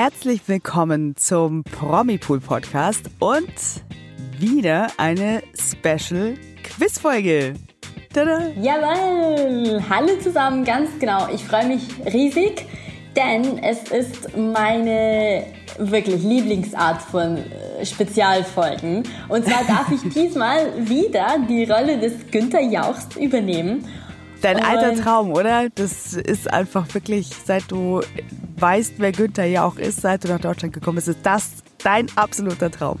Herzlich willkommen zum Promipool Podcast und wieder eine Special Quizfolge. Tada. Jawohl! Hallo zusammen, ganz genau. Ich freue mich riesig, denn es ist meine wirklich Lieblingsart von äh, Spezialfolgen. Und zwar darf ich diesmal wieder die Rolle des Günther Jauchs übernehmen. Dein alter Traum, oder? Das ist einfach wirklich, seit du weißt, wer Günther Jauch ist, seit du nach Deutschland gekommen bist, ist das dein absoluter Traum.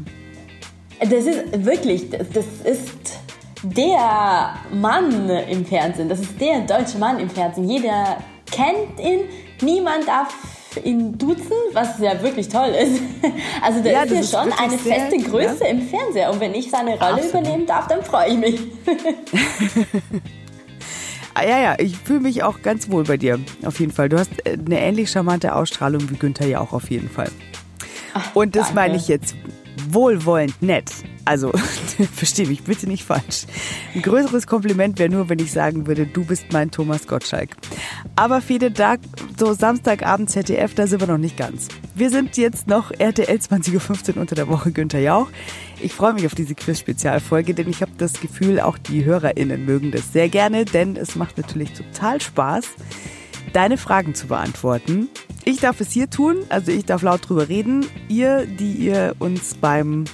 Das ist wirklich, das ist der Mann im Fernsehen. Das ist der deutsche Mann im Fernsehen. Jeder kennt ihn, niemand darf ihn duzen, was ja wirklich toll ist. Also der ja, ist ja schon eine feste Größe ja. im Fernseher. Und wenn ich seine Rolle Absolut. übernehmen darf, dann freue ich mich. Ah, ja, ja, ich fühle mich auch ganz wohl bei dir, auf jeden Fall. Du hast äh, eine ähnlich charmante Ausstrahlung wie Günther ja auch auf jeden Fall. Ach, Und das danke. meine ich jetzt wohlwollend nett. Also, verstehe mich bitte nicht falsch. Ein größeres Kompliment wäre nur, wenn ich sagen würde, du bist mein Thomas Gottschalk. Aber viele Tag, so Samstagabend ZDF, da sind wir noch nicht ganz. Wir sind jetzt noch RTL 20.15 Uhr unter der Woche Günther Jauch. Ich freue mich auf diese Quiz-Spezialfolge, denn ich habe das Gefühl, auch die HörerInnen mögen das sehr gerne, denn es macht natürlich total Spaß, deine Fragen zu beantworten. Ich darf es hier tun, also ich darf laut drüber reden. Ihr, die ihr uns beim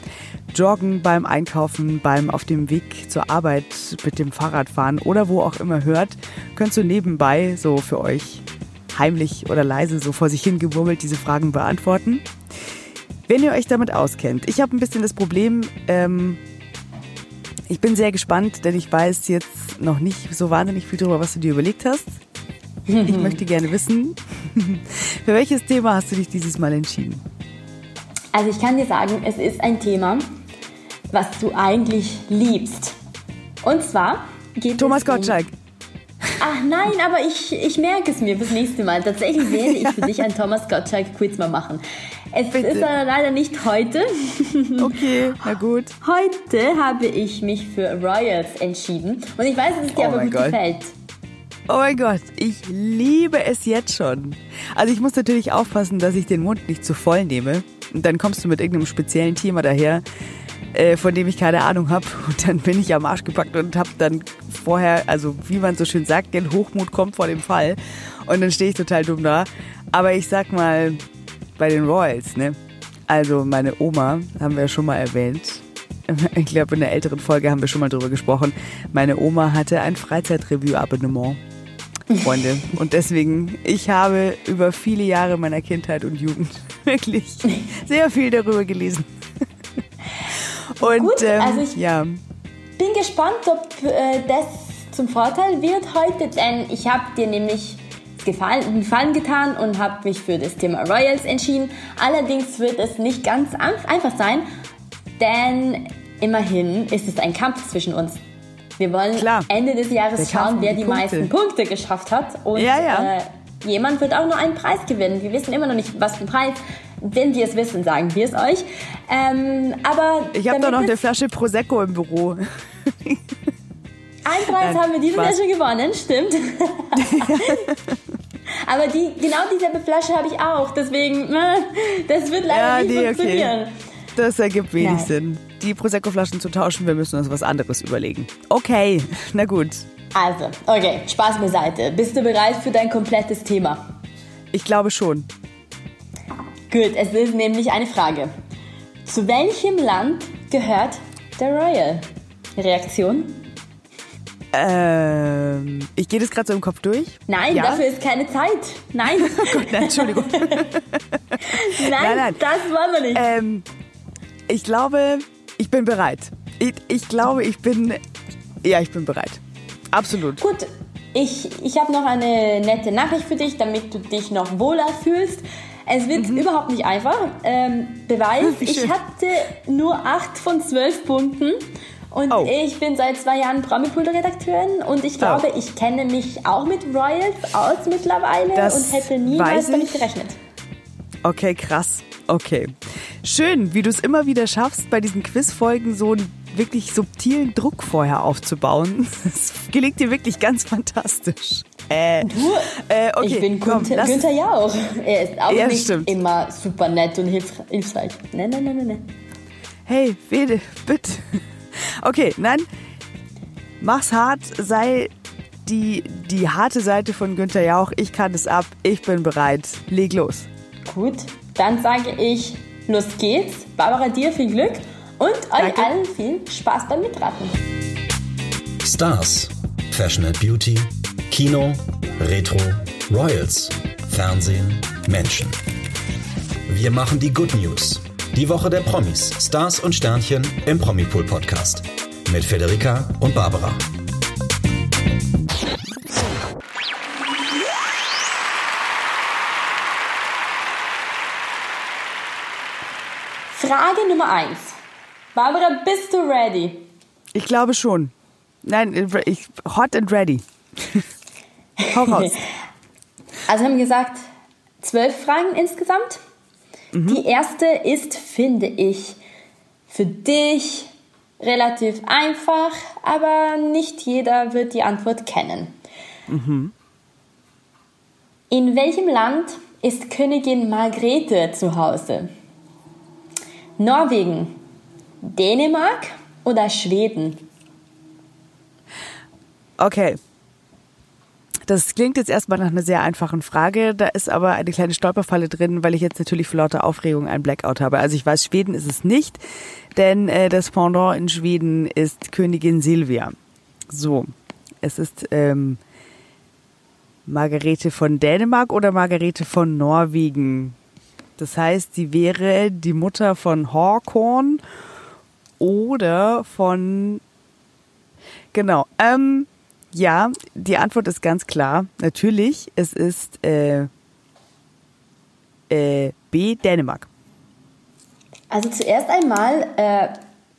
Joggen, beim Einkaufen, beim auf dem Weg zur Arbeit mit dem Fahrrad fahren oder wo auch immer hört, könnt so nebenbei so für euch heimlich oder leise so vor sich hingewurmelt diese Fragen beantworten. Wenn ihr euch damit auskennt, ich habe ein bisschen das Problem, ähm, ich bin sehr gespannt, denn ich weiß jetzt noch nicht so wahnsinnig viel darüber, was du dir überlegt hast. Ich möchte gerne wissen, für welches Thema hast du dich dieses Mal entschieden? Also ich kann dir sagen, es ist ein Thema, was du eigentlich liebst. Und zwar geht Thomas es Gottschalk. Ach nein, aber ich, ich merke es mir fürs nächste Mal. Tatsächlich werde ich für dich ein Thomas Gottschalk-Quiz mal machen. Es Bitte. ist aber leider nicht heute. Okay, na gut. Heute habe ich mich für Royals entschieden. Und ich weiß, dass es dir oh aber gut Gott. gefällt. Oh mein Gott, ich liebe es jetzt schon. Also ich muss natürlich aufpassen, dass ich den Mund nicht zu voll nehme. Und dann kommst du mit irgendeinem speziellen Thema daher, äh, von dem ich keine Ahnung habe. Und dann bin ich am Arsch gepackt und habe dann vorher, also wie man so schön sagt, den Hochmut kommt vor dem Fall. Und dann stehe ich total dumm da. Aber ich sag mal, bei den Royals, ne? Also meine Oma, haben wir ja schon mal erwähnt, ich glaube in der älteren Folge haben wir schon mal drüber gesprochen. Meine Oma hatte ein Freizeitrevue-Abonnement. Freunde. Und deswegen, ich habe über viele Jahre meiner Kindheit und Jugend wirklich sehr viel darüber gelesen. Und Gut, ähm, also ich ja. bin gespannt, ob äh, das zum Vorteil wird heute, denn ich habe dir nämlich Gefallen, Gefallen getan und habe mich für das Thema Royals entschieden. Allerdings wird es nicht ganz einfach sein, denn immerhin ist es ein Kampf zwischen uns. Wir wollen Klar. Ende des Jahres schauen, wer die, die meisten Punkte geschafft hat. Und ja, ja. Äh, jemand wird auch nur einen Preis gewinnen. Wir wissen immer noch nicht, was für ein Preis. Wenn wir es wissen, sagen wir es euch. Ähm, aber ich habe da noch eine Flasche Prosecco im Büro. Einen Preis Nein, haben wir dieses Jahr schon gewonnen, stimmt. aber die, genau dieselbe Flasche habe ich auch. Deswegen, das wird leider ja, nicht nee, funktionieren. Okay. Das ergibt wenig Nein. Sinn. Die Prosecco-Flaschen zu tauschen, wir müssen uns was anderes überlegen. Okay, na gut. Also, okay, Spaß beiseite. Bist du bereit für dein komplettes Thema? Ich glaube schon. Gut, es ist nämlich eine Frage. Zu welchem Land gehört der Royal? Reaktion? Ähm, ich gehe das gerade so im Kopf durch. Nein, ja? dafür ist keine Zeit. Nein. oh Gott, nein, Entschuldigung. nein, nein, nein, das wollen wir nicht. Ähm, ich glaube, ich bin bereit. Ich, ich glaube, ich bin. Ja, ich bin bereit. Absolut. Gut, ich, ich habe noch eine nette Nachricht für dich, damit du dich noch wohler fühlst. Es wird mhm. überhaupt nicht einfach. Ähm, Beweis, ich hatte nur 8 von 12 Punkten. Und oh. ich bin seit zwei Jahren Promipool-Redakteurin und ich glaube, oh. ich kenne mich auch mit Royals aus mittlerweile das und hätte niemals damit gerechnet. Okay, krass. Okay. Schön, wie du es immer wieder schaffst, bei diesen Quizfolgen so einen wirklich subtilen Druck vorher aufzubauen. Das gelingt dir wirklich ganz fantastisch. Äh, du, äh, okay, ich bin komm, Günther, Günther Jauch. Er ist auch ja, nicht stimmt. immer super nett und hilfreich. Nein, nein, nein, nein. Hey, Fede, bitte. Okay, nein. Mach's hart, sei die, die harte Seite von Günther Jauch. Ich kann es ab, ich bin bereit. Leg los. Gut, dann sage ich, los geht's. Barbara, dir viel Glück und Danke. euch allen viel Spaß beim Mitraten. Stars, Fashion and Beauty, Kino, Retro, Royals, Fernsehen, Menschen. Wir machen die Good News. Die Woche der Promis, Stars und Sternchen im Promipool Podcast. Mit Federica und Barbara. Frage Nummer 1. Barbara, bist du ready? Ich glaube schon. Nein, ich, hot and ready. Hau raus. Also haben gesagt, zwölf Fragen insgesamt. Mhm. Die erste ist, finde ich, für dich relativ einfach, aber nicht jeder wird die Antwort kennen. Mhm. In welchem Land ist Königin Margrethe zu Hause? Norwegen, Dänemark oder Schweden? Okay. Das klingt jetzt erstmal nach einer sehr einfachen Frage. Da ist aber eine kleine Stolperfalle drin, weil ich jetzt natürlich für lauter Aufregung einen Blackout habe. Also ich weiß, Schweden ist es nicht, denn äh, das Pendant in Schweden ist Königin Silvia. So, es ist ähm, Margarete von Dänemark oder Margarete von Norwegen. Das heißt, sie wäre die Mutter von Horkorn oder von genau. Ähm, ja, die Antwort ist ganz klar. Natürlich, es ist äh, äh, B, Dänemark. Also zuerst einmal äh,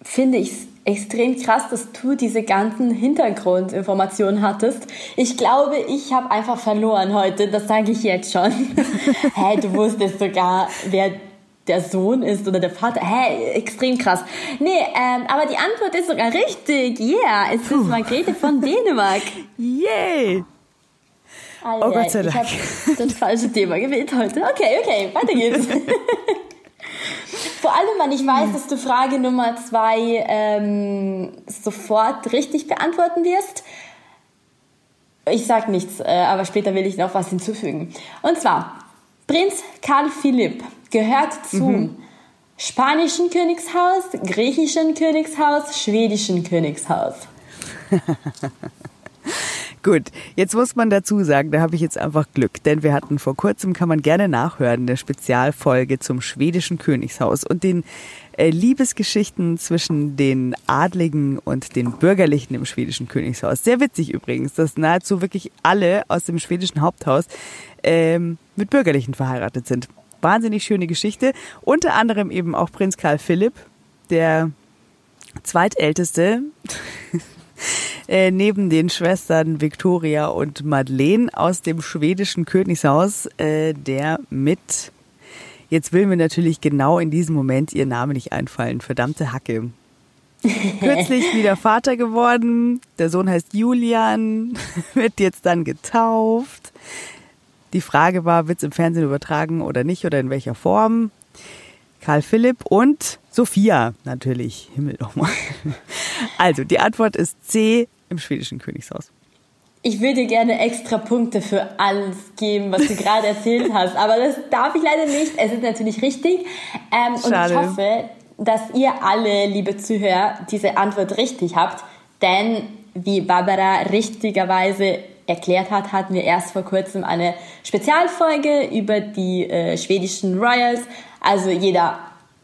finde ich es extrem krass, dass du diese ganzen Hintergrundinformationen hattest. Ich glaube, ich habe einfach verloren heute, das sage ich jetzt schon. Hä, hey, du wusstest sogar, wer der Sohn ist oder der Vater. Hä, hey, extrem krass. Nee, ähm, aber die Antwort ist sogar richtig. Yeah, es Puh. ist Margrethe von Dänemark. Yay! oh Gott sei Dank. Ich habe das falsche Thema gewählt heute. Okay, okay, weiter geht's. Vor allem, weil ich weiß, dass du Frage Nummer zwei ähm, sofort richtig beantworten wirst. Ich sag nichts, äh, aber später will ich noch was hinzufügen. Und zwar, Prinz Karl Philipp gehört zum mhm. spanischen Königshaus, griechischen Königshaus, schwedischen Königshaus. Gut, jetzt muss man dazu sagen, da habe ich jetzt einfach Glück, denn wir hatten vor kurzem, kann man gerne nachhören, eine Spezialfolge zum schwedischen Königshaus und den Liebesgeschichten zwischen den Adligen und den Bürgerlichen im schwedischen Königshaus. Sehr witzig übrigens, dass nahezu wirklich alle aus dem schwedischen Haupthaus ähm, mit Bürgerlichen verheiratet sind. Wahnsinnig schöne Geschichte. Unter anderem eben auch Prinz Karl Philipp, der zweitälteste Äh, neben den Schwestern Victoria und Madeleine aus dem schwedischen Königshaus, äh, der mit, jetzt will mir natürlich genau in diesem Moment ihr Name nicht einfallen, verdammte Hacke. Kürzlich wieder Vater geworden, der Sohn heißt Julian, wird jetzt dann getauft. Die Frage war, wird es im Fernsehen übertragen oder nicht oder in welcher Form? Karl Philipp und Sophia natürlich. Himmel doch mal. Also, die Antwort ist C, im schwedischen Königshaus. Ich würde dir gerne extra Punkte für alles geben, was du gerade erzählt hast, aber das darf ich leider nicht. Es ist natürlich richtig. Ähm, und ich hoffe, dass ihr alle, liebe Zuhörer, diese Antwort richtig habt, denn wie Barbara richtigerweise erklärt hat, hatten wir erst vor kurzem eine Spezialfolge über die äh, schwedischen Royals. Also jeder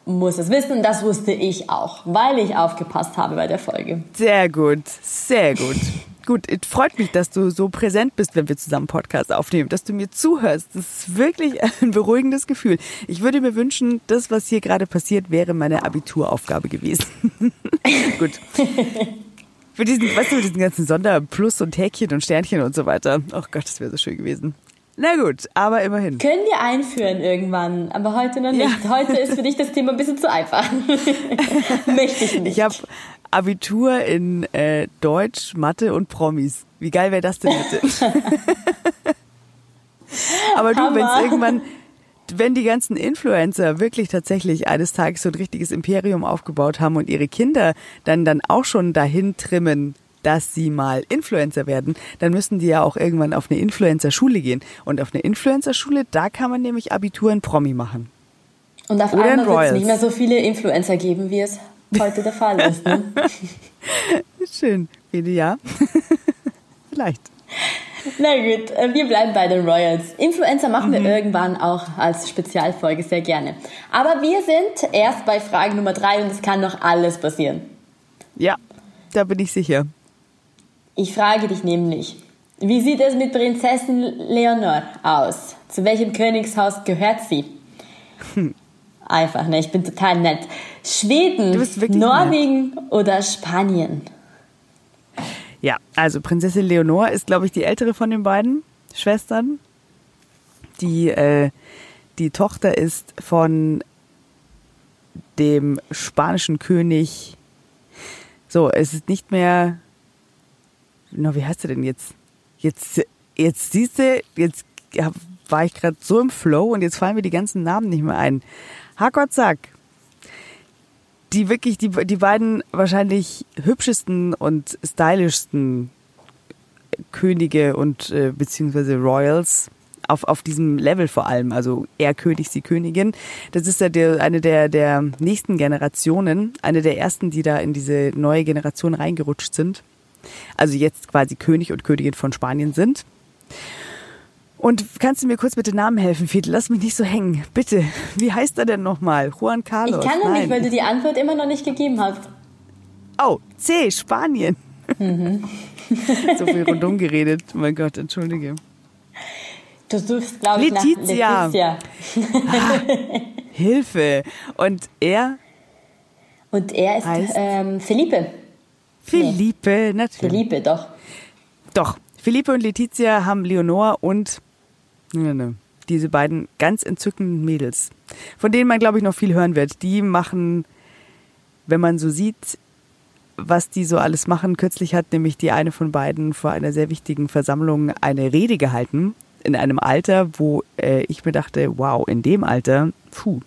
muss es wissen. Das wusste ich auch, weil ich aufgepasst habe bei der Folge. Sehr gut, sehr gut. Gut, es freut mich, dass du so präsent bist, wenn wir zusammen Podcast aufnehmen, dass du mir zuhörst. Das ist wirklich ein beruhigendes Gefühl. Ich würde mir wünschen, das, was hier gerade passiert, wäre meine Abituraufgabe gewesen. Gut. Für diesen, weißt du, für diesen ganzen Sonderplus und Häkchen und Sternchen und so weiter. Ach Gott, das wäre so schön gewesen. Na gut, aber immerhin. Können wir einführen irgendwann, aber heute noch nicht. Ja. Heute ist für dich das Thema ein bisschen zu einfach. Möchte ich nicht. Ich habe Abitur in äh, Deutsch, Mathe und Promis. Wie geil wäre das denn bitte? Aber du, wenn es irgendwann, wenn die ganzen Influencer wirklich tatsächlich eines Tages so ein richtiges Imperium aufgebaut haben und ihre Kinder dann dann auch schon dahin trimmen, dass sie mal Influencer werden, dann müssen die ja auch irgendwann auf eine Influencer-Schule gehen. Und auf eine Influencer-Schule, da kann man nämlich Abitur in Promi machen. Und auf Oder einmal wird es nicht mehr so viele Influencer geben, wie es heute der Fall ist. Ne? Schön. Viele ja. Vielleicht. Na gut, äh, wir bleiben bei den Royals. Influencer machen mhm. wir irgendwann auch als Spezialfolge sehr gerne. Aber wir sind erst bei Frage Nummer drei und es kann noch alles passieren. Ja, da bin ich sicher. Ich frage dich nämlich, wie sieht es mit Prinzessin Leonor aus? Zu welchem Königshaus gehört sie? Hm. Einfach, ne? Ich bin total nett. Schweden, Norwegen nett. oder Spanien? Ja, also Prinzessin Leonor ist, glaube ich, die ältere von den beiden Schwestern. Die, äh, die Tochter ist von dem spanischen König. So, es ist nicht mehr. Na, wie heißt er denn jetzt? Jetzt, jetzt siehst du, jetzt war ich gerade so im Flow und jetzt fallen mir die ganzen Namen nicht mehr ein. Hakot Sack die wirklich, die, die beiden wahrscheinlich hübschesten und stylischsten Könige und äh, beziehungsweise Royals auf, auf diesem Level vor allem, also er König, sie Königin. Das ist ja der, eine der, der nächsten Generationen, eine der ersten, die da in diese neue Generation reingerutscht sind. Also jetzt quasi König und Königin von Spanien sind. Und kannst du mir kurz mit den Namen helfen, Fiedel? Lass mich nicht so hängen. Bitte. Wie heißt er denn nochmal? Juan Carlos? Ich kann noch Nein. nicht, weil du die Antwort immer noch nicht gegeben hast. Oh, C, Spanien. Mhm. so viel rundum geredet. Oh mein Gott, entschuldige. Du suchst, glaube ich, Letizia. nach Letizia. ah, Hilfe. Und er? Und er ist ähm, Felipe. Felipe, nee. natürlich. Felipe, doch. Doch. Felipe und Letizia haben Leonor und Nee, nee. Diese beiden ganz entzückenden Mädels, von denen man, glaube ich, noch viel hören wird. Die machen, wenn man so sieht, was die so alles machen. Kürzlich hat nämlich die eine von beiden vor einer sehr wichtigen Versammlung eine Rede gehalten. In einem Alter, wo äh, ich mir dachte, wow, in dem Alter, puh,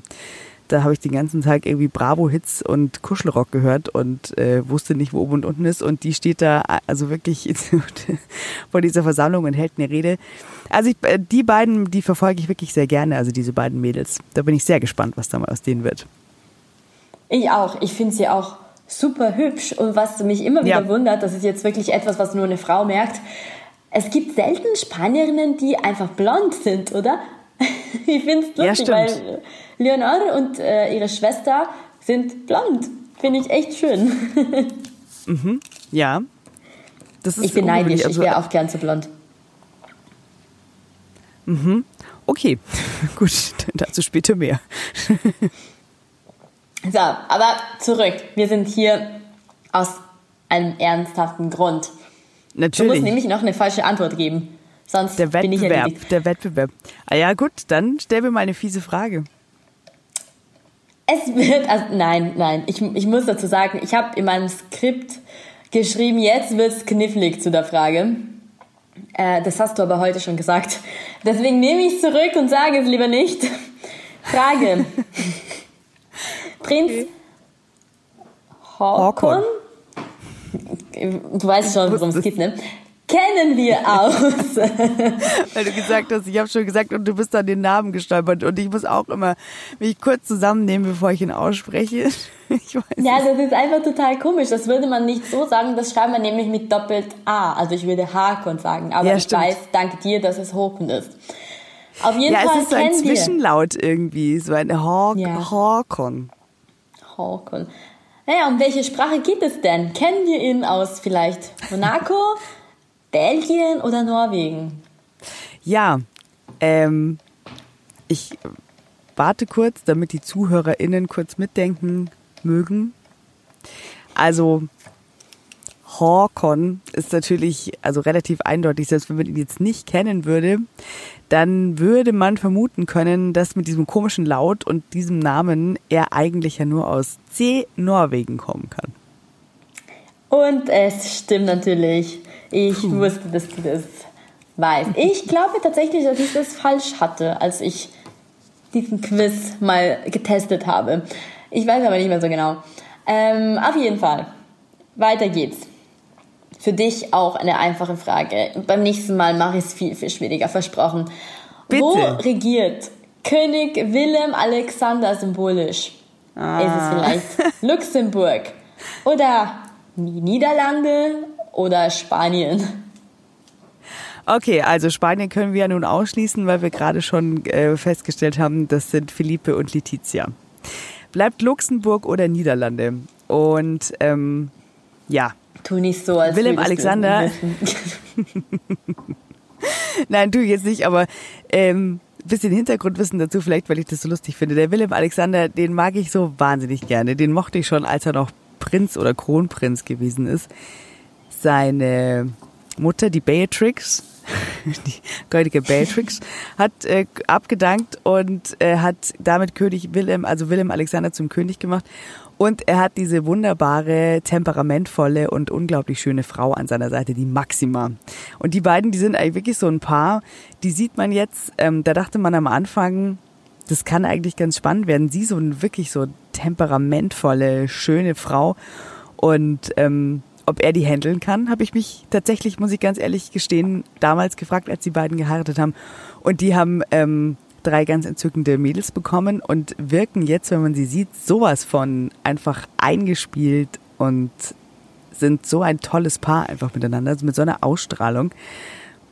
da habe ich den ganzen Tag irgendwie Bravo-Hits und Kuschelrock gehört und äh, wusste nicht, wo oben und unten ist. Und die steht da also wirklich vor dieser Versammlung und hält eine Rede. Also ich, äh, die beiden, die verfolge ich wirklich sehr gerne, also diese beiden Mädels. Da bin ich sehr gespannt, was da mal aus denen wird. Ich auch. Ich finde sie auch super hübsch. Und was mich immer wieder ja. wundert, das ist jetzt wirklich etwas, was nur eine Frau merkt. Es gibt selten Spanierinnen, die einfach blond sind, oder? ich finde es lustig, ja, weil Leonore und äh, ihre Schwester sind blond. Finde ich echt schön. mhm, ja. Das ist ich bin neidisch, also, ich wäre auch gern so blond. Mhm. Okay, gut, dazu später mehr. so, aber zurück. Wir sind hier aus einem ernsthaften Grund. Natürlich. Du musst nämlich noch eine falsche Antwort geben. Sonst der bin ich erledigt. Der Wettbewerb. Ah ja, gut, dann stell mir mal eine fiese Frage. Es wird, also nein, nein, ich, ich muss dazu sagen, ich habe in meinem Skript geschrieben, jetzt wird es knifflig zu der Frage. Äh, das hast du aber heute schon gesagt. Deswegen nehme ich es zurück und sage es lieber nicht. Frage. Prinz okay. Håkon. Du weißt schon, worum es geht, ne? Kennen wir aus. Weil du gesagt hast, ich habe schon gesagt und du bist dann den Namen gestolpert und ich muss auch immer mich kurz zusammennehmen, bevor ich ihn ausspreche. Ich weiß ja, das ist einfach total komisch. Das würde man nicht so sagen, das schreibt man nämlich mit doppelt A. Also ich würde Hakon sagen, aber ja, ich weiß, dank dir, dass es Håkon ist. Auf jeden ja, Fall es ist so ein Zwischenlaut irgendwie, so ein Hawk, ja. Håkon. Håkon. Naja, um welche Sprache geht es denn? Kennen wir ihn aus vielleicht Monaco, Belgien oder Norwegen? Ja, ähm, ich warte kurz, damit die ZuhörerInnen kurz mitdenken mögen. Also, Håkon ist natürlich also relativ eindeutig, selbst wenn man ihn jetzt nicht kennen würde, dann würde man vermuten können, dass mit diesem komischen Laut und diesem Namen er eigentlich ja nur aus C Norwegen kommen kann. Und es stimmt natürlich. Ich Puh. wusste, dass du das weißt. Ich glaube tatsächlich, dass ich das falsch hatte, als ich diesen Quiz mal getestet habe. Ich weiß aber nicht mehr so genau. Ähm, auf jeden Fall. Weiter geht's. Für dich auch eine einfache Frage. Beim nächsten Mal mache ich es viel, viel schwieriger, versprochen. Bitte. Wo regiert König Wilhelm Alexander symbolisch? Ah. Ist es vielleicht Luxemburg oder Niederlande oder Spanien? Okay, also Spanien können wir ja nun ausschließen, weil wir gerade schon äh, festgestellt haben, das sind Philippe und Letizia. Bleibt Luxemburg oder Niederlande? Und ähm, ja. Tu nicht so, als Willem Alexander. Nein, tu jetzt nicht, aber ähm, bisschen Hintergrundwissen dazu, vielleicht, weil ich das so lustig finde. Der Willem Alexander, den mag ich so wahnsinnig gerne. Den mochte ich schon, als er noch Prinz oder Kronprinz gewesen ist. Seine Mutter, die Beatrix, die goldige Beatrix, hat äh, abgedankt und äh, hat damit König Willem, also Willem Alexander zum König gemacht. Und er hat diese wunderbare, temperamentvolle und unglaublich schöne Frau an seiner Seite, die Maxima. Und die beiden, die sind eigentlich wirklich so ein Paar, die sieht man jetzt, ähm, da dachte man am Anfang, das kann eigentlich ganz spannend werden. Sie so ein wirklich so temperamentvolle, schöne Frau. Und ähm, ob er die handeln kann, habe ich mich tatsächlich, muss ich ganz ehrlich gestehen, damals gefragt, als die beiden geheiratet haben. Und die haben ähm, drei ganz entzückende Mädels bekommen und wirken jetzt, wenn man sie sieht, sowas von einfach eingespielt und sind so ein tolles Paar einfach miteinander, also mit so einer Ausstrahlung.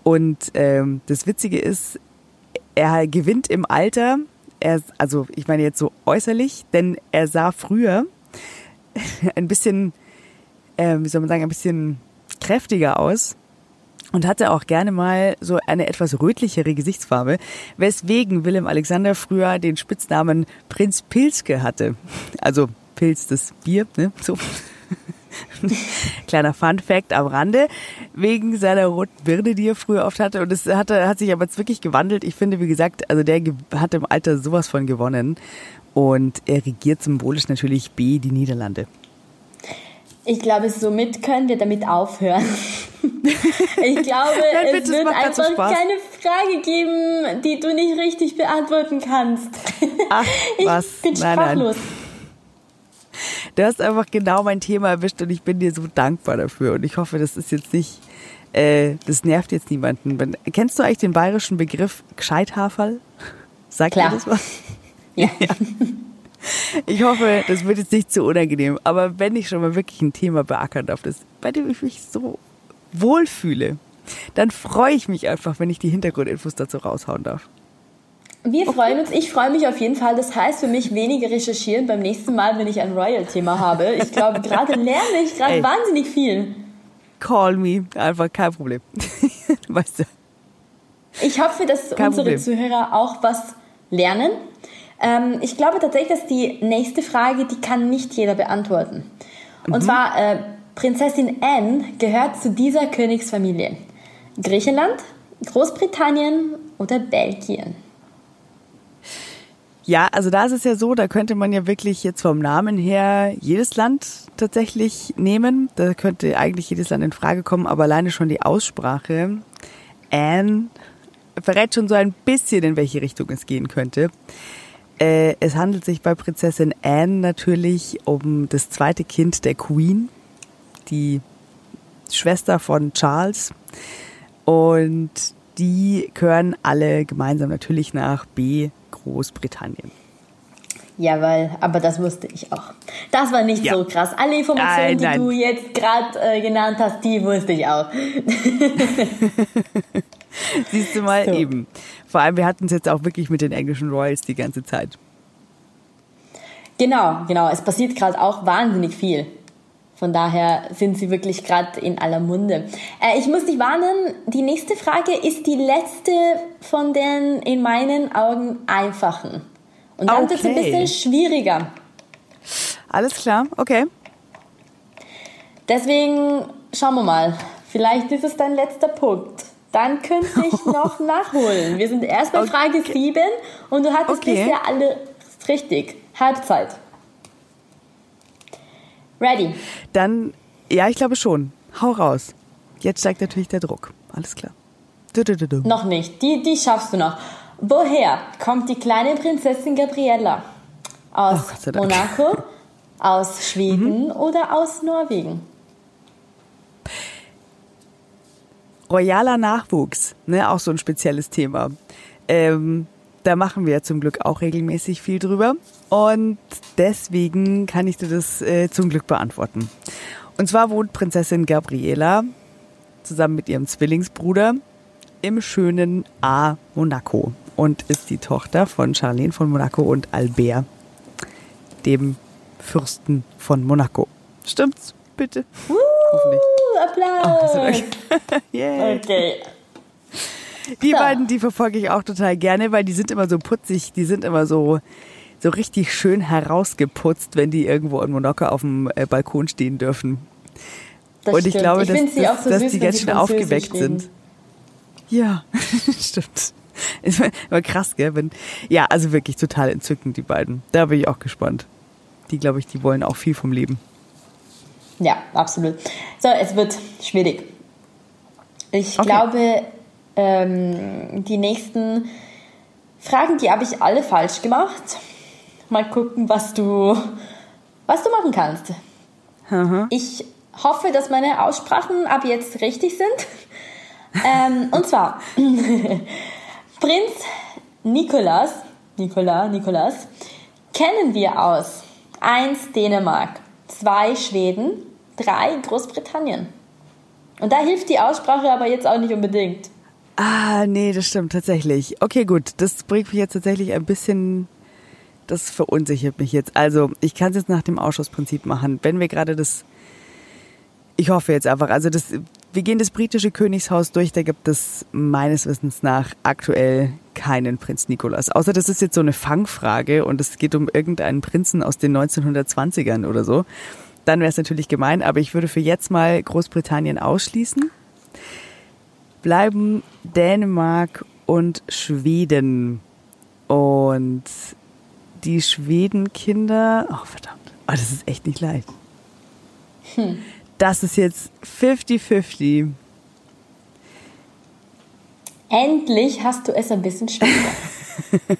Und ähm, das Witzige ist, er gewinnt im Alter, er, also ich meine jetzt so äußerlich, denn er sah früher ein bisschen äh, wie soll man sagen, ein bisschen kräftiger aus und hatte auch gerne mal so eine etwas rötlichere Gesichtsfarbe, weswegen Willem Alexander früher den Spitznamen Prinz Pilzke hatte. Also Pilz, das Bier, ne? So. Kleiner Fun Fact am Rande, wegen seiner roten Birne, die er früher oft hatte. Und es hatte, hat sich aber jetzt wirklich gewandelt. Ich finde, wie gesagt, also der hat im Alter sowas von gewonnen. Und er regiert symbolisch natürlich B, die Niederlande. Ich glaube, somit können wir damit aufhören. ich glaube, Nein, bitte, es wird einfach so keine Frage geben, die du nicht richtig beantworten kannst. Ach, ich was? bin nein, sprachlos. Nein. Du hast einfach genau mein Thema erwischt und ich bin dir so dankbar dafür. Und ich hoffe, das ist jetzt nicht, äh, das nervt jetzt niemanden. Kennst du eigentlich den bayerischen Begriff Gescheithaferl? Sagt Klar. dir das was? ja. ja. Ich hoffe, das wird jetzt nicht zu unangenehm. Aber wenn ich schon mal wirklich ein Thema beackern darf, das, bei dem ich mich so wohlfühle, dann freue ich mich einfach, wenn ich die Hintergrundinfos dazu raushauen darf. Wir okay. freuen uns. Ich freue mich auf jeden Fall. Das heißt für mich weniger recherchieren beim nächsten Mal, wenn ich ein Royal-Thema habe. Ich glaube, gerade lerne ich gerade wahnsinnig viel. Call me. Einfach kein Problem. weißt du. Ich hoffe, dass kein unsere Problem. Zuhörer auch was lernen ähm, ich glaube tatsächlich, dass die nächste Frage, die kann nicht jeder beantworten. Und mhm. zwar, äh, Prinzessin Anne gehört zu dieser Königsfamilie. Griechenland, Großbritannien oder Belgien? Ja, also da ist es ja so, da könnte man ja wirklich jetzt vom Namen her jedes Land tatsächlich nehmen. Da könnte eigentlich jedes Land in Frage kommen, aber alleine schon die Aussprache. Anne verrät schon so ein bisschen, in welche Richtung es gehen könnte. Äh, es handelt sich bei Prinzessin Anne natürlich um das zweite Kind der Queen, die Schwester von Charles. Und die gehören alle gemeinsam natürlich nach B, Großbritannien. Jawohl, aber das wusste ich auch. Das war nicht ja. so krass. Alle Informationen, nein, nein. die du jetzt gerade äh, genannt hast, die wusste ich auch. Siehst du mal so. eben. Vor allem, wir hatten es jetzt auch wirklich mit den englischen Royals die ganze Zeit. Genau, genau. Es passiert gerade auch wahnsinnig viel. Von daher sind sie wirklich gerade in aller Munde. Äh, ich muss dich warnen, die nächste Frage ist die letzte von den in meinen Augen einfachen. Und dann okay. wird es ein bisschen schwieriger. Alles klar, okay. Deswegen schauen wir mal. Vielleicht ist es dein letzter Punkt. Dann könnte ich noch nachholen. Wir sind erst bei Frage okay. 7 und du hattest okay. bisher alle richtig. Halbzeit. Ready. Dann Ja, ich glaube schon. Hau raus. Jetzt steigt natürlich der Druck. Alles klar. Du, du, du, noch nicht. Die, die schaffst du noch. Woher kommt die kleine Prinzessin Gabriella? Aus oh, Monaco, aus Schweden mhm. oder aus Norwegen? Royaler Nachwuchs, ne, auch so ein spezielles Thema. Ähm, da machen wir zum Glück auch regelmäßig viel drüber. Und deswegen kann ich dir das äh, zum Glück beantworten. Und zwar wohnt Prinzessin Gabriela zusammen mit ihrem Zwillingsbruder im schönen A Monaco und ist die Tochter von Charlene von Monaco und Albert, dem Fürsten von Monaco. Stimmt's? Bitte. Uh, Applaus! Oh, yeah. Okay. Die so. beiden, die verfolge ich auch total gerne, weil die sind immer so putzig, die sind immer so, so richtig schön herausgeputzt, wenn die irgendwo in Monaco auf dem äh, Balkon stehen dürfen. Das und ich stimmt. glaube, ich dass, so dass die ganz schön aufgeweckt reden. sind. Ja, stimmt. Ist immer krass, gell? Wenn, ja, also wirklich total entzückend, die beiden. Da bin ich auch gespannt. Die, glaube ich, die wollen auch viel vom Leben. Ja, absolut. So, es wird schwierig. Ich okay. glaube, ähm, die nächsten Fragen, die habe ich alle falsch gemacht. Mal gucken, was du, was du machen kannst. Mhm. Ich hoffe, dass meine Aussprachen ab jetzt richtig sind. ähm, und zwar Prinz Nikolas, Nikola, Nikolas, kennen wir aus 1 Dänemark, 2 Schweden, 3 Großbritannien. Und da hilft die Aussprache aber jetzt auch nicht unbedingt. Ah, nee, das stimmt tatsächlich. Okay, gut, das bringt mich jetzt tatsächlich ein bisschen, das verunsichert mich jetzt. Also, ich kann es jetzt nach dem Ausschussprinzip machen. Wenn wir gerade das, ich hoffe jetzt einfach, also das, wir gehen das britische Königshaus durch, da gibt es meines Wissens nach aktuell keinen Prinz Nikolas. Außer das ist jetzt so eine Fangfrage und es geht um irgendeinen Prinzen aus den 1920ern oder so. Dann wäre es natürlich gemein, aber ich würde für jetzt mal Großbritannien ausschließen bleiben Dänemark und Schweden. Und die Schwedenkinder, oh verdammt, oh, das ist echt nicht leicht. Hm. Das ist jetzt 50-50. Endlich hast du es ein bisschen schwerer.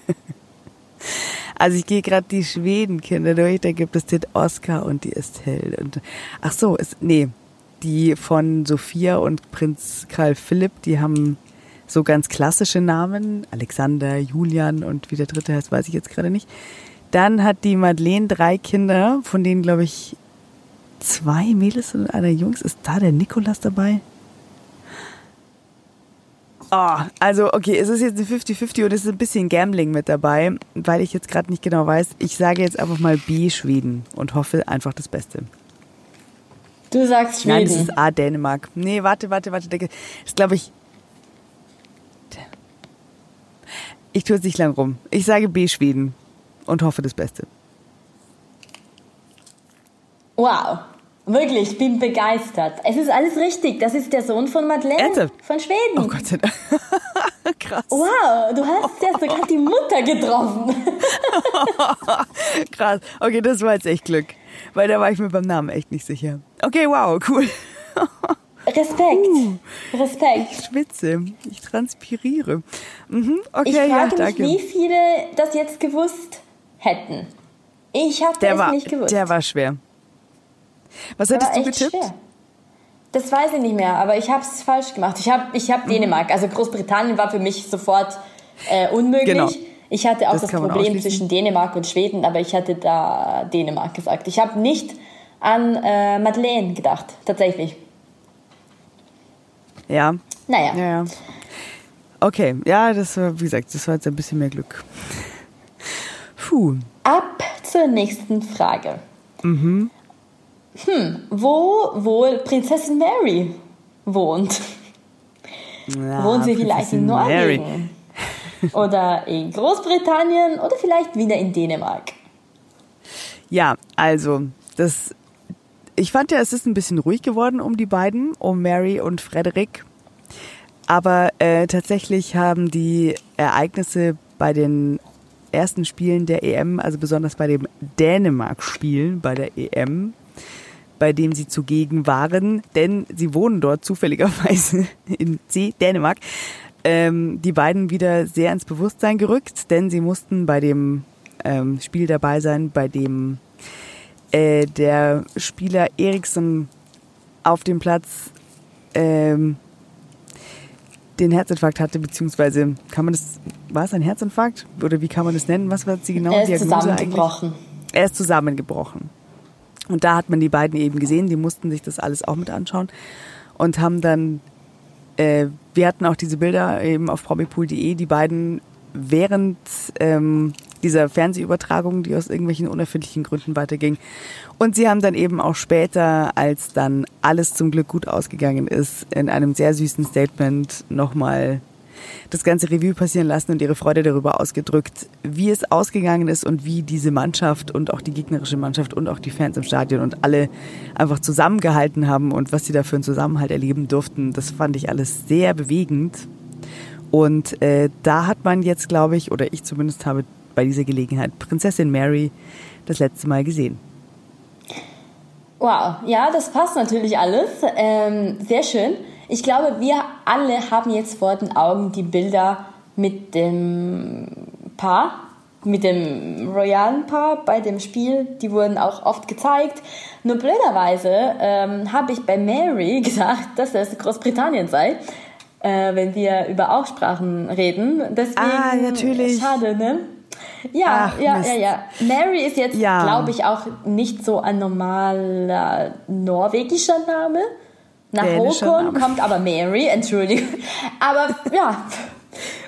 also ich gehe gerade die Schwedenkinder durch, da gibt es den Oscar und die Estelle. Und, ach so, ist, nee, die von Sophia und Prinz Karl Philipp, die haben so ganz klassische Namen. Alexander, Julian und wie der dritte heißt, weiß ich jetzt gerade nicht. Dann hat die Madeleine drei Kinder, von denen glaube ich zwei Mädels und einer Jungs. Ist da der Nikolas dabei? Oh, also okay, es ist jetzt eine 50-50 und es ist ein bisschen Gambling mit dabei, weil ich jetzt gerade nicht genau weiß. Ich sage jetzt einfach mal B Schweden und hoffe einfach das Beste. Du sagst Schweden. Nein, das ist A, Dänemark. Nee, warte, warte, warte. Das ist, glaube ich. Ich tue es nicht lang rum. Ich sage B, Schweden. Und hoffe das Beste. Wow. Wirklich, ich bin begeistert. Es ist alles richtig. Das ist der Sohn von Madeleine Ernsthaft? von Schweden. Oh Gott sei Dank. Krass. Wow, du hast ja sogar die Mutter getroffen. Krass. Okay, das war jetzt echt Glück. Weil da war ich mir beim Namen echt nicht sicher. Okay, wow, cool. Respekt. Uh, Respekt. Ich schwitze. Ich transpiriere. Mhm, okay, ich frage ja, mich, danke. wie viele das jetzt gewusst hätten. Ich habe es war, nicht gewusst. Der war schwer. Was der hättest du getippt? Schwer. Das weiß ich nicht mehr, aber ich habe es falsch gemacht. Ich habe ich hab mhm. Dänemark. Also Großbritannien war für mich sofort äh, unmöglich. Genau. Ich hatte auch das, das Problem zwischen Dänemark und Schweden, aber ich hatte da Dänemark gesagt. Ich habe nicht an äh, Madeleine gedacht, tatsächlich. Ja. Naja. Ja, ja. Okay, ja, das war, wie gesagt, das war jetzt ein bisschen mehr Glück. Puh. Ab zur nächsten Frage. Mhm. Hm, wo wohl Prinzessin Mary wohnt? Ja, Wohnt sie vielleicht in Norwegen? Mary oder in Großbritannien oder vielleicht wieder in Dänemark? Ja, also das. Ich fand ja, es ist ein bisschen ruhig geworden um die beiden, um Mary und Frederick. Aber äh, tatsächlich haben die Ereignisse bei den ersten Spielen der EM, also besonders bei dem Dänemark-Spiel bei der EM, bei dem sie zugegen waren, denn sie wohnen dort zufälligerweise in C, Dänemark. Ähm, die beiden wieder sehr ins Bewusstsein gerückt, denn sie mussten bei dem ähm, Spiel dabei sein, bei dem äh, der Spieler Eriksen auf dem Platz ähm, den Herzinfarkt hatte, beziehungsweise kann man das, war es ein Herzinfarkt? Oder wie kann man das nennen? Was war die genaue er ist Diagnose zusammengebrochen. Eigentlich? Er ist zusammengebrochen. Und da hat man die beiden eben gesehen, die mussten sich das alles auch mit anschauen und haben dann, äh, wir hatten auch diese Bilder eben auf promipool.de, die beiden während ähm, dieser Fernsehübertragung, die aus irgendwelchen unerfindlichen Gründen weiterging. Und sie haben dann eben auch später, als dann alles zum Glück gut ausgegangen ist, in einem sehr süßen Statement nochmal das ganze Revue passieren lassen und ihre Freude darüber ausgedrückt, wie es ausgegangen ist und wie diese Mannschaft und auch die gegnerische Mannschaft und auch die Fans im Stadion und alle einfach zusammengehalten haben und was sie da für einen Zusammenhalt erleben durften. Das fand ich alles sehr bewegend. Und äh, da hat man jetzt, glaube ich, oder ich zumindest habe bei dieser Gelegenheit Prinzessin Mary das letzte Mal gesehen. Wow, ja, das passt natürlich alles. Ähm, sehr schön. Ich glaube, wir alle haben jetzt vor den Augen die Bilder mit dem Paar, mit dem royalen Paar bei dem Spiel. Die wurden auch oft gezeigt. Nur blöderweise ähm, habe ich bei Mary gesagt, dass es Großbritannien sei, äh, wenn wir über Aussprachen reden. Deswegen, ah, natürlich. Schade, ne? Ja, Ach, ja, ja, ja. Mary ist jetzt, ja. glaube ich, auch nicht so ein normaler norwegischer Name. Nach Håkon kommt aber Mary, Entschuldigung. Aber ja,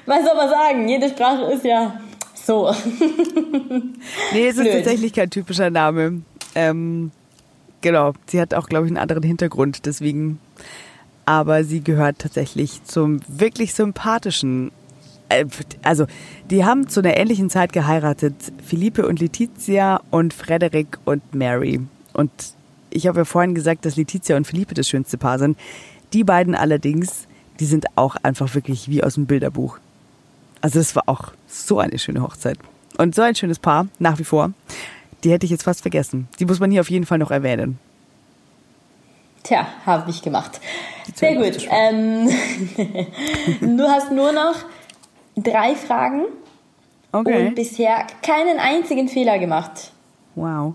was soll man sagen? Jede Sprache ist ja so. nee, es ist Blöd. tatsächlich kein typischer Name. Ähm, genau, sie hat auch, glaube ich, einen anderen Hintergrund, deswegen. Aber sie gehört tatsächlich zum wirklich sympathischen also die haben zu einer ähnlichen Zeit geheiratet. Philippe und Letizia und Frederik und Mary. Und ich habe ja vorhin gesagt, dass Letizia und Philippe das schönste Paar sind. Die beiden allerdings, die sind auch einfach wirklich wie aus dem Bilderbuch. Also das war auch so eine schöne Hochzeit. Und so ein schönes Paar, nach wie vor. Die hätte ich jetzt fast vergessen. Die muss man hier auf jeden Fall noch erwähnen. Tja, habe ich gemacht. Sehr gut. Ähm, du hast nur noch drei Fragen okay. und bisher keinen einzigen Fehler gemacht. Wow.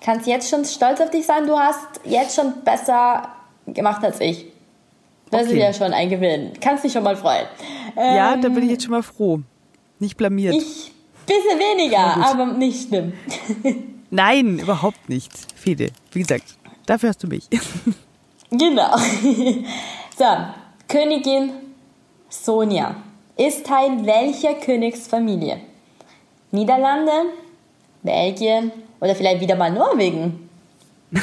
Kannst jetzt schon stolz auf dich sein, du hast jetzt schon besser gemacht als ich. Das okay. ist ja schon ein Gewinn. Kannst dich schon mal freuen. Ja, ähm, da bin ich jetzt schon mal froh. Nicht blamiert. Ich bisschen weniger, aber nicht schlimm. Nein, überhaupt nicht. Fede, wie gesagt, dafür hast du mich. genau. So, Königin Sonja ist Teil welcher Königsfamilie? Niederlande, Belgien oder vielleicht wieder mal Norwegen?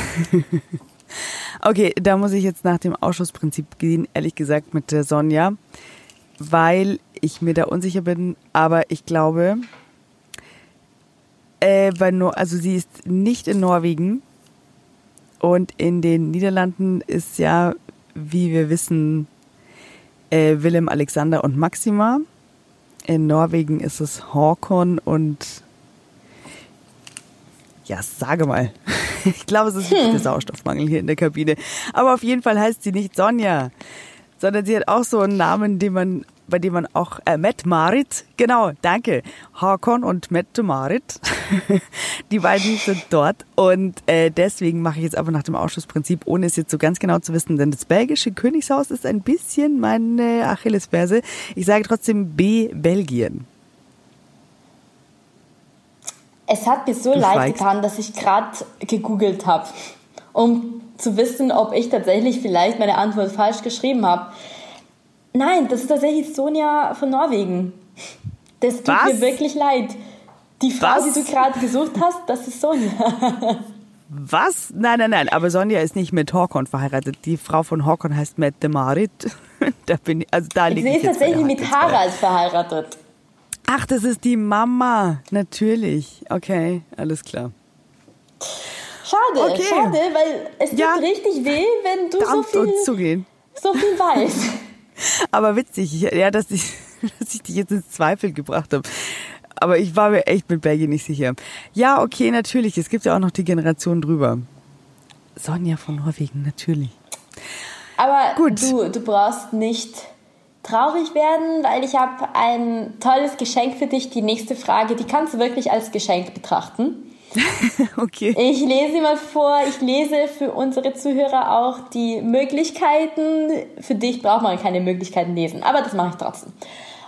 okay, da muss ich jetzt nach dem Ausschussprinzip gehen, ehrlich gesagt, mit der Sonja, weil ich mir da unsicher bin, aber ich glaube, äh, bei no also sie ist nicht in Norwegen und in den Niederlanden ist ja, wie wir wissen, äh, Willem, Alexander und Maxima. In Norwegen ist es Håkon und ja, sage mal. Ich glaube, es ist hm. der Sauerstoffmangel hier in der Kabine. Aber auf jeden Fall heißt sie nicht Sonja, sondern sie hat auch so einen Namen, den man bei dem man auch äh, Matt Marit, genau, danke, Hakon und Matt Marit, die beiden sind dort und äh, deswegen mache ich jetzt aber nach dem Ausschussprinzip, ohne es jetzt so ganz genau zu wissen, denn das belgische Königshaus ist ein bisschen meine Achillesferse. Ich sage trotzdem B Belgien. Es hat mir so du leid schweigst. getan, dass ich gerade gegoogelt habe, um zu wissen, ob ich tatsächlich vielleicht meine Antwort falsch geschrieben habe. Nein, das ist tatsächlich Sonja von Norwegen. Das tut Was? mir wirklich leid. Die Frau, Was? die du gerade gesucht hast, das ist Sonja. Was? Nein, nein, nein. Aber Sonja ist nicht mit Horkon verheiratet. Die Frau von Horkon heißt Mette Marit. da bin ich, also da liege ich. Sie ist tatsächlich mit Harald verheiratet. Ach, das ist die Mama. Natürlich. Okay, alles klar. Schade, okay. schade, weil es tut ja. richtig weh, wenn du so viel, so viel weißt. Aber witzig, ja, dass ich, dass ich dich jetzt ins Zweifel gebracht habe. Aber ich war mir echt mit Belgien nicht sicher. Ja, okay, natürlich. Es gibt ja auch noch die Generation drüber. Sonja von Norwegen, natürlich. Aber Gut. Du, du brauchst nicht traurig werden, weil ich habe ein tolles Geschenk für dich. Die nächste Frage, die kannst du wirklich als Geschenk betrachten. okay. Ich lese mal vor. Ich lese für unsere Zuhörer auch die Möglichkeiten. Für dich braucht man keine Möglichkeiten lesen, aber das mache ich trotzdem.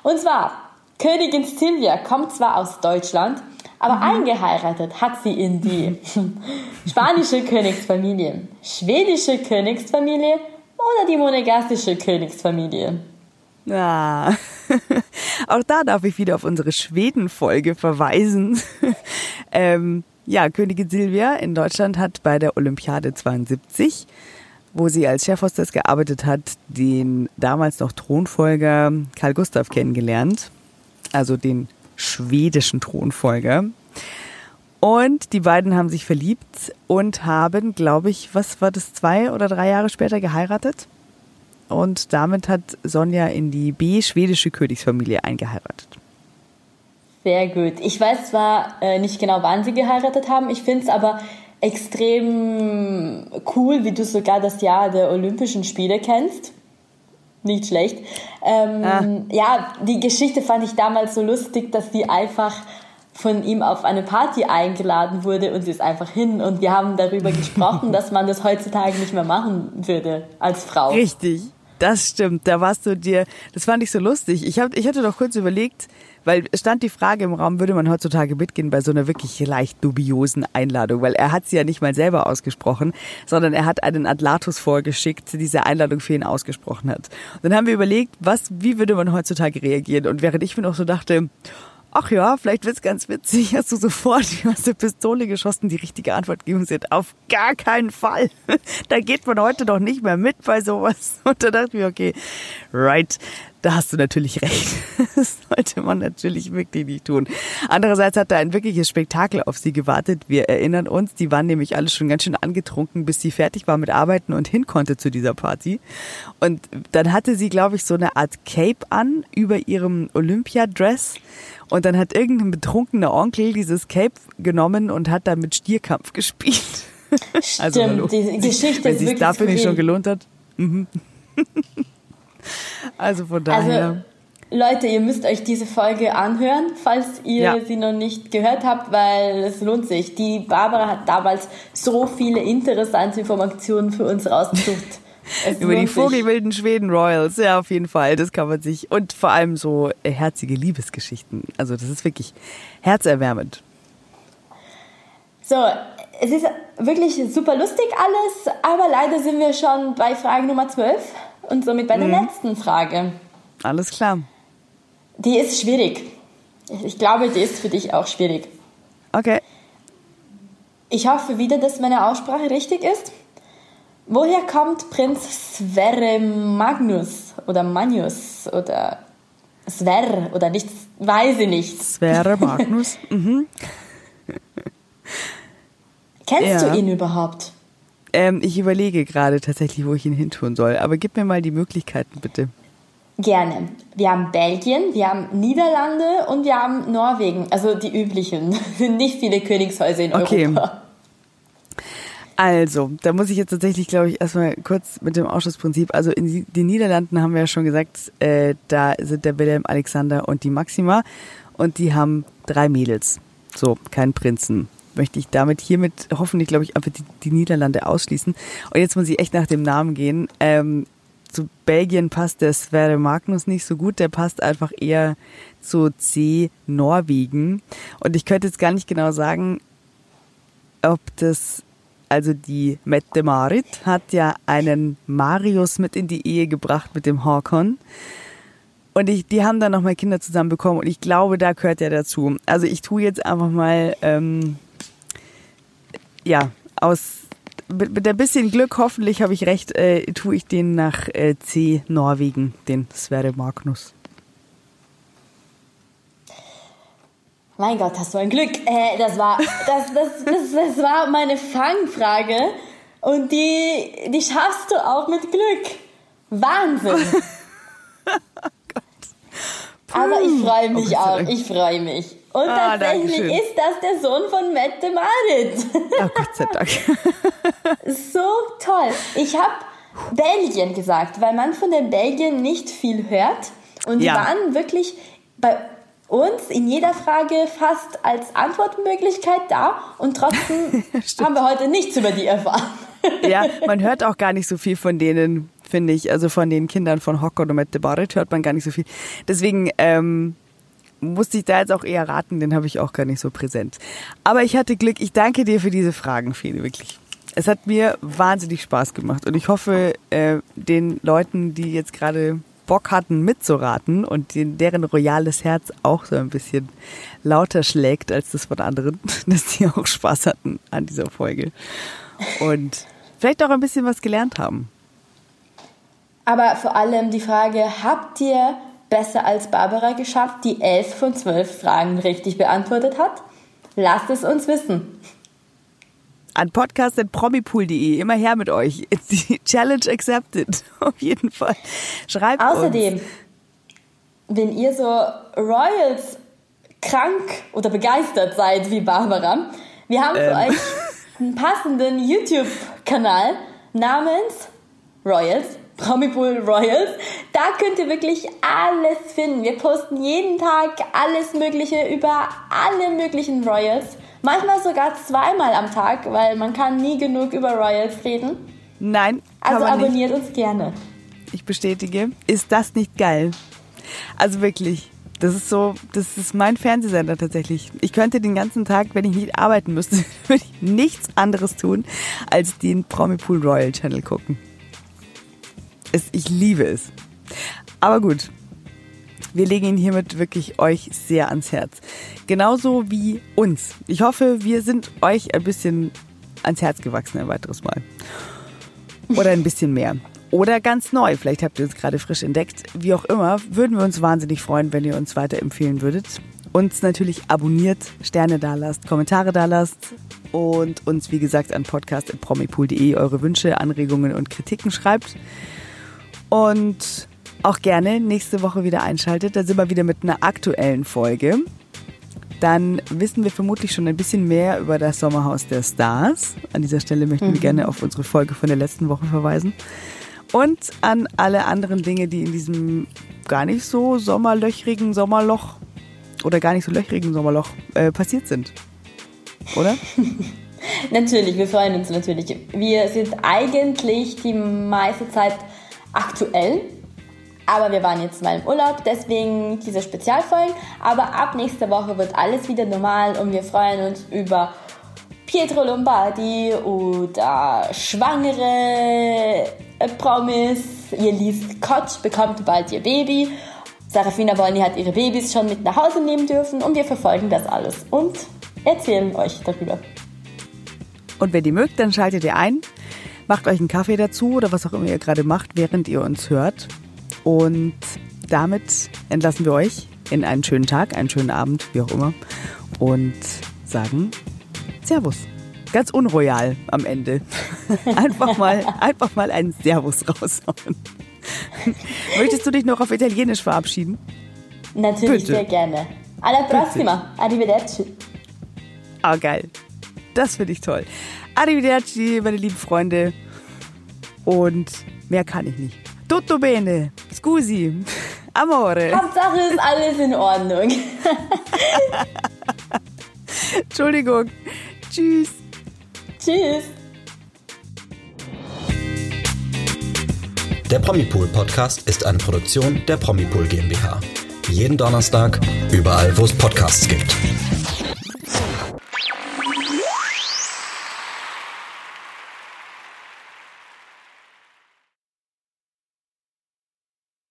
Und zwar, Königin Silvia kommt zwar aus Deutschland, aber mhm. eingeheiratet hat sie in die spanische Königsfamilie, schwedische Königsfamilie oder die monegastische Königsfamilie. Ja, auch da darf ich wieder auf unsere Schweden-Folge verweisen. ähm, ja, Königin Silvia in Deutschland hat bei der Olympiade 72, wo sie als Chefhostess gearbeitet hat, den damals noch Thronfolger Karl Gustav kennengelernt. Also den schwedischen Thronfolger. Und die beiden haben sich verliebt und haben, glaube ich, was war das, zwei oder drei Jahre später geheiratet? und damit hat Sonja in die B-schwedische Königsfamilie eingeheiratet. Sehr gut. Ich weiß zwar äh, nicht genau, wann sie geheiratet haben, ich finde es aber extrem cool, wie du sogar das Jahr der Olympischen Spiele kennst. Nicht schlecht. Ähm, ah. Ja, die Geschichte fand ich damals so lustig, dass sie einfach von ihm auf eine Party eingeladen wurde und sie ist einfach hin und wir haben darüber gesprochen, dass man das heutzutage nicht mehr machen würde als Frau. Richtig. Das stimmt, da warst du dir, das fand ich so lustig. Ich, hab, ich hatte doch kurz überlegt, weil stand die Frage im Raum, würde man heutzutage mitgehen bei so einer wirklich leicht dubiosen Einladung, weil er hat sie ja nicht mal selber ausgesprochen, sondern er hat einen Atlatus vorgeschickt, der diese Einladung für ihn ausgesprochen hat. Und dann haben wir überlegt, was, wie würde man heutzutage reagieren? Und während ich mir noch so dachte, ach ja, vielleicht wird's ganz witzig, hast du sofort aus der Pistole geschossen, die richtige Antwort gegeben sind. Auf gar keinen Fall. Da geht man heute doch nicht mehr mit bei sowas. Und da dachte ich mir, okay, right, da hast du natürlich recht. Das sollte man natürlich wirklich nicht tun. Andererseits hat da ein wirkliches Spektakel auf sie gewartet. Wir erinnern uns, die waren nämlich alle schon ganz schön angetrunken, bis sie fertig war mit Arbeiten und hin konnte zu dieser Party. Und dann hatte sie, glaube ich, so eine Art Cape an über ihrem Olympia-Dress. Und dann hat irgendein betrunkener Onkel dieses Cape genommen und hat dann mit Stierkampf gespielt. Also, Stimmt, also, die Geschichte wenn ist sich dafür nicht schon gelohnt hat. Mhm. Also von daher. Also, Leute, ihr müsst euch diese Folge anhören, falls ihr ja. sie noch nicht gehört habt, weil es lohnt sich. Die Barbara hat damals so viele interessante Informationen für uns rausgesucht. Über die vogelwilden Schweden Royals, ja, auf jeden Fall. Das kann man sich. Und vor allem so herzige Liebesgeschichten. Also, das ist wirklich herzerwärmend. So, es ist wirklich super lustig alles, aber leider sind wir schon bei Frage Nummer 12 und somit bei der mhm. letzten Frage. Alles klar. Die ist schwierig. Ich glaube, die ist für dich auch schwierig. Okay. Ich hoffe wieder, dass meine Aussprache richtig ist. Woher kommt Prinz Sverre Magnus oder Magnus oder Sver oder nichts, weiß ich nicht. Sverre Magnus. mhm. Kennst ja. du ihn überhaupt? Ähm, ich überlege gerade tatsächlich, wo ich ihn hintun soll. Aber gib mir mal die Möglichkeiten, bitte. Gerne. Wir haben Belgien, wir haben Niederlande und wir haben Norwegen. Also die üblichen. Sind nicht viele Königshäuser in okay. Europa. Also, da muss ich jetzt tatsächlich, glaube ich, erstmal kurz mit dem Ausschussprinzip. Also in den Niederlanden haben wir ja schon gesagt, äh, da sind der Wilhelm Alexander und die Maxima und die haben drei Mädels. So, kein Prinzen möchte ich damit hiermit hoffentlich, glaube ich, einfach die, die, Niederlande ausschließen. Und jetzt muss ich echt nach dem Namen gehen. Ähm, zu Belgien passt der Sverre Magnus nicht so gut. Der passt einfach eher zu C Norwegen. Und ich könnte jetzt gar nicht genau sagen, ob das also die Mette Marit hat ja einen Marius mit in die Ehe gebracht mit dem Håkon. Und ich, die haben dann nochmal Kinder zusammen bekommen und ich glaube, da gehört er dazu. Also ich tue jetzt einfach mal ähm, ja, aus mit, ein bisschen Glück, hoffentlich habe ich recht, äh, tue ich den nach äh, C Norwegen, den Sverre Magnus. Mein Gott, hast du ein Glück. Äh, das, war, das, das, das, das war meine Fangfrage und die, die schaffst du auch mit Glück. Wahnsinn. oh Aber ich freue mich oh, auch. Ich freue mich. Und ah, tatsächlich ist das der Sohn von Mette Marit. Oh Gott sei Dank. so toll. Ich habe Belgien gesagt, weil man von den Belgien nicht viel hört. Und die ja. waren wirklich bei uns in jeder Frage fast als Antwortmöglichkeit da und trotzdem haben wir heute nichts über die erfahren. ja, man hört auch gar nicht so viel von denen, finde ich. Also von den Kindern von Hocker und Mette Barrett hört man gar nicht so viel. Deswegen ähm, musste ich da jetzt auch eher raten, den habe ich auch gar nicht so präsent. Aber ich hatte Glück. Ich danke dir für diese Fragen, Fede, wirklich. Es hat mir wahnsinnig Spaß gemacht und ich hoffe, äh, den Leuten, die jetzt gerade Bock hatten mitzuraten und den, deren royales Herz auch so ein bisschen lauter schlägt als das von anderen, dass die auch Spaß hatten an dieser Folge und vielleicht auch ein bisschen was gelernt haben. Aber vor allem die Frage, habt ihr besser als Barbara geschafft, die elf von zwölf Fragen richtig beantwortet hat? Lasst es uns wissen. An podcast.promipool.de. Immer her mit euch. Die Challenge accepted. Auf jeden Fall. Schreibt Außerdem, uns. wenn ihr so Royals krank oder begeistert seid wie Barbara, wir haben für ähm. euch einen passenden YouTube-Kanal namens Royals Promipool Royals. Da könnt ihr wirklich alles finden. Wir posten jeden Tag alles Mögliche über alle möglichen Royals. Manchmal sogar zweimal am Tag, weil man kann nie genug über Royals reden. Nein. also abonniert nicht. uns gerne. Ich bestätige. Ist das nicht geil? Also wirklich. Das ist so, das ist mein Fernsehsender tatsächlich. Ich könnte den ganzen Tag, wenn ich nicht arbeiten müsste, würde ich nichts anderes tun, als den Promipool Royal Channel gucken. Es, ich liebe es. Aber gut, wir legen ihn hiermit wirklich euch sehr ans Herz. Genauso wie uns. Ich hoffe, wir sind euch ein bisschen ans Herz gewachsen ein weiteres Mal. Oder ein bisschen mehr. Oder ganz neu. Vielleicht habt ihr uns gerade frisch entdeckt. Wie auch immer, würden wir uns wahnsinnig freuen, wenn ihr uns weiterempfehlen würdet. Uns natürlich abonniert, Sterne da lasst, Kommentare da lasst und uns, wie gesagt, an podcast.promipool.de eure Wünsche, Anregungen und Kritiken schreibt. Und auch gerne nächste Woche wieder einschaltet. Da sind wir wieder mit einer aktuellen Folge. Dann wissen wir vermutlich schon ein bisschen mehr über das Sommerhaus der Stars. An dieser Stelle möchten mhm. wir gerne auf unsere Folge von der letzten Woche verweisen. Und an alle anderen Dinge, die in diesem gar nicht so sommerlöchrigen Sommerloch oder gar nicht so löchrigen Sommerloch äh, passiert sind. Oder? natürlich, wir freuen uns natürlich. Wir sind eigentlich die meiste Zeit aktuell. Aber wir waren jetzt mal im Urlaub, deswegen diese Spezialfolgen. Aber ab nächster Woche wird alles wieder normal und wir freuen uns über Pietro Lombardi oder Schwangere äh, Promis. Ihr liest Kotsch bekommt bald ihr Baby. Sarafina Wolny hat ihre Babys schon mit nach Hause nehmen dürfen und wir verfolgen das alles und erzählen euch darüber. Und wenn ihr mögt, dann schaltet ihr ein Macht euch einen Kaffee dazu oder was auch immer ihr gerade macht, während ihr uns hört. Und damit entlassen wir euch in einen schönen Tag, einen schönen Abend, wie auch immer. Und sagen Servus. Ganz unroyal am Ende. Einfach mal, einfach mal einen Servus raushauen. Möchtest du dich noch auf Italienisch verabschieden? Natürlich, Bitte. sehr gerne. Alla prossima. Bitte. Arrivederci. Ah, geil. Das finde ich toll. Arrivederci, meine lieben Freunde. Und mehr kann ich nicht. Tutto bene. Scusi. Amore. Hauptsache ist alles in Ordnung. Entschuldigung. Tschüss. Tschüss. Der Promipool Podcast ist eine Produktion der Promipool GmbH. Jeden Donnerstag, überall, wo es Podcasts gibt.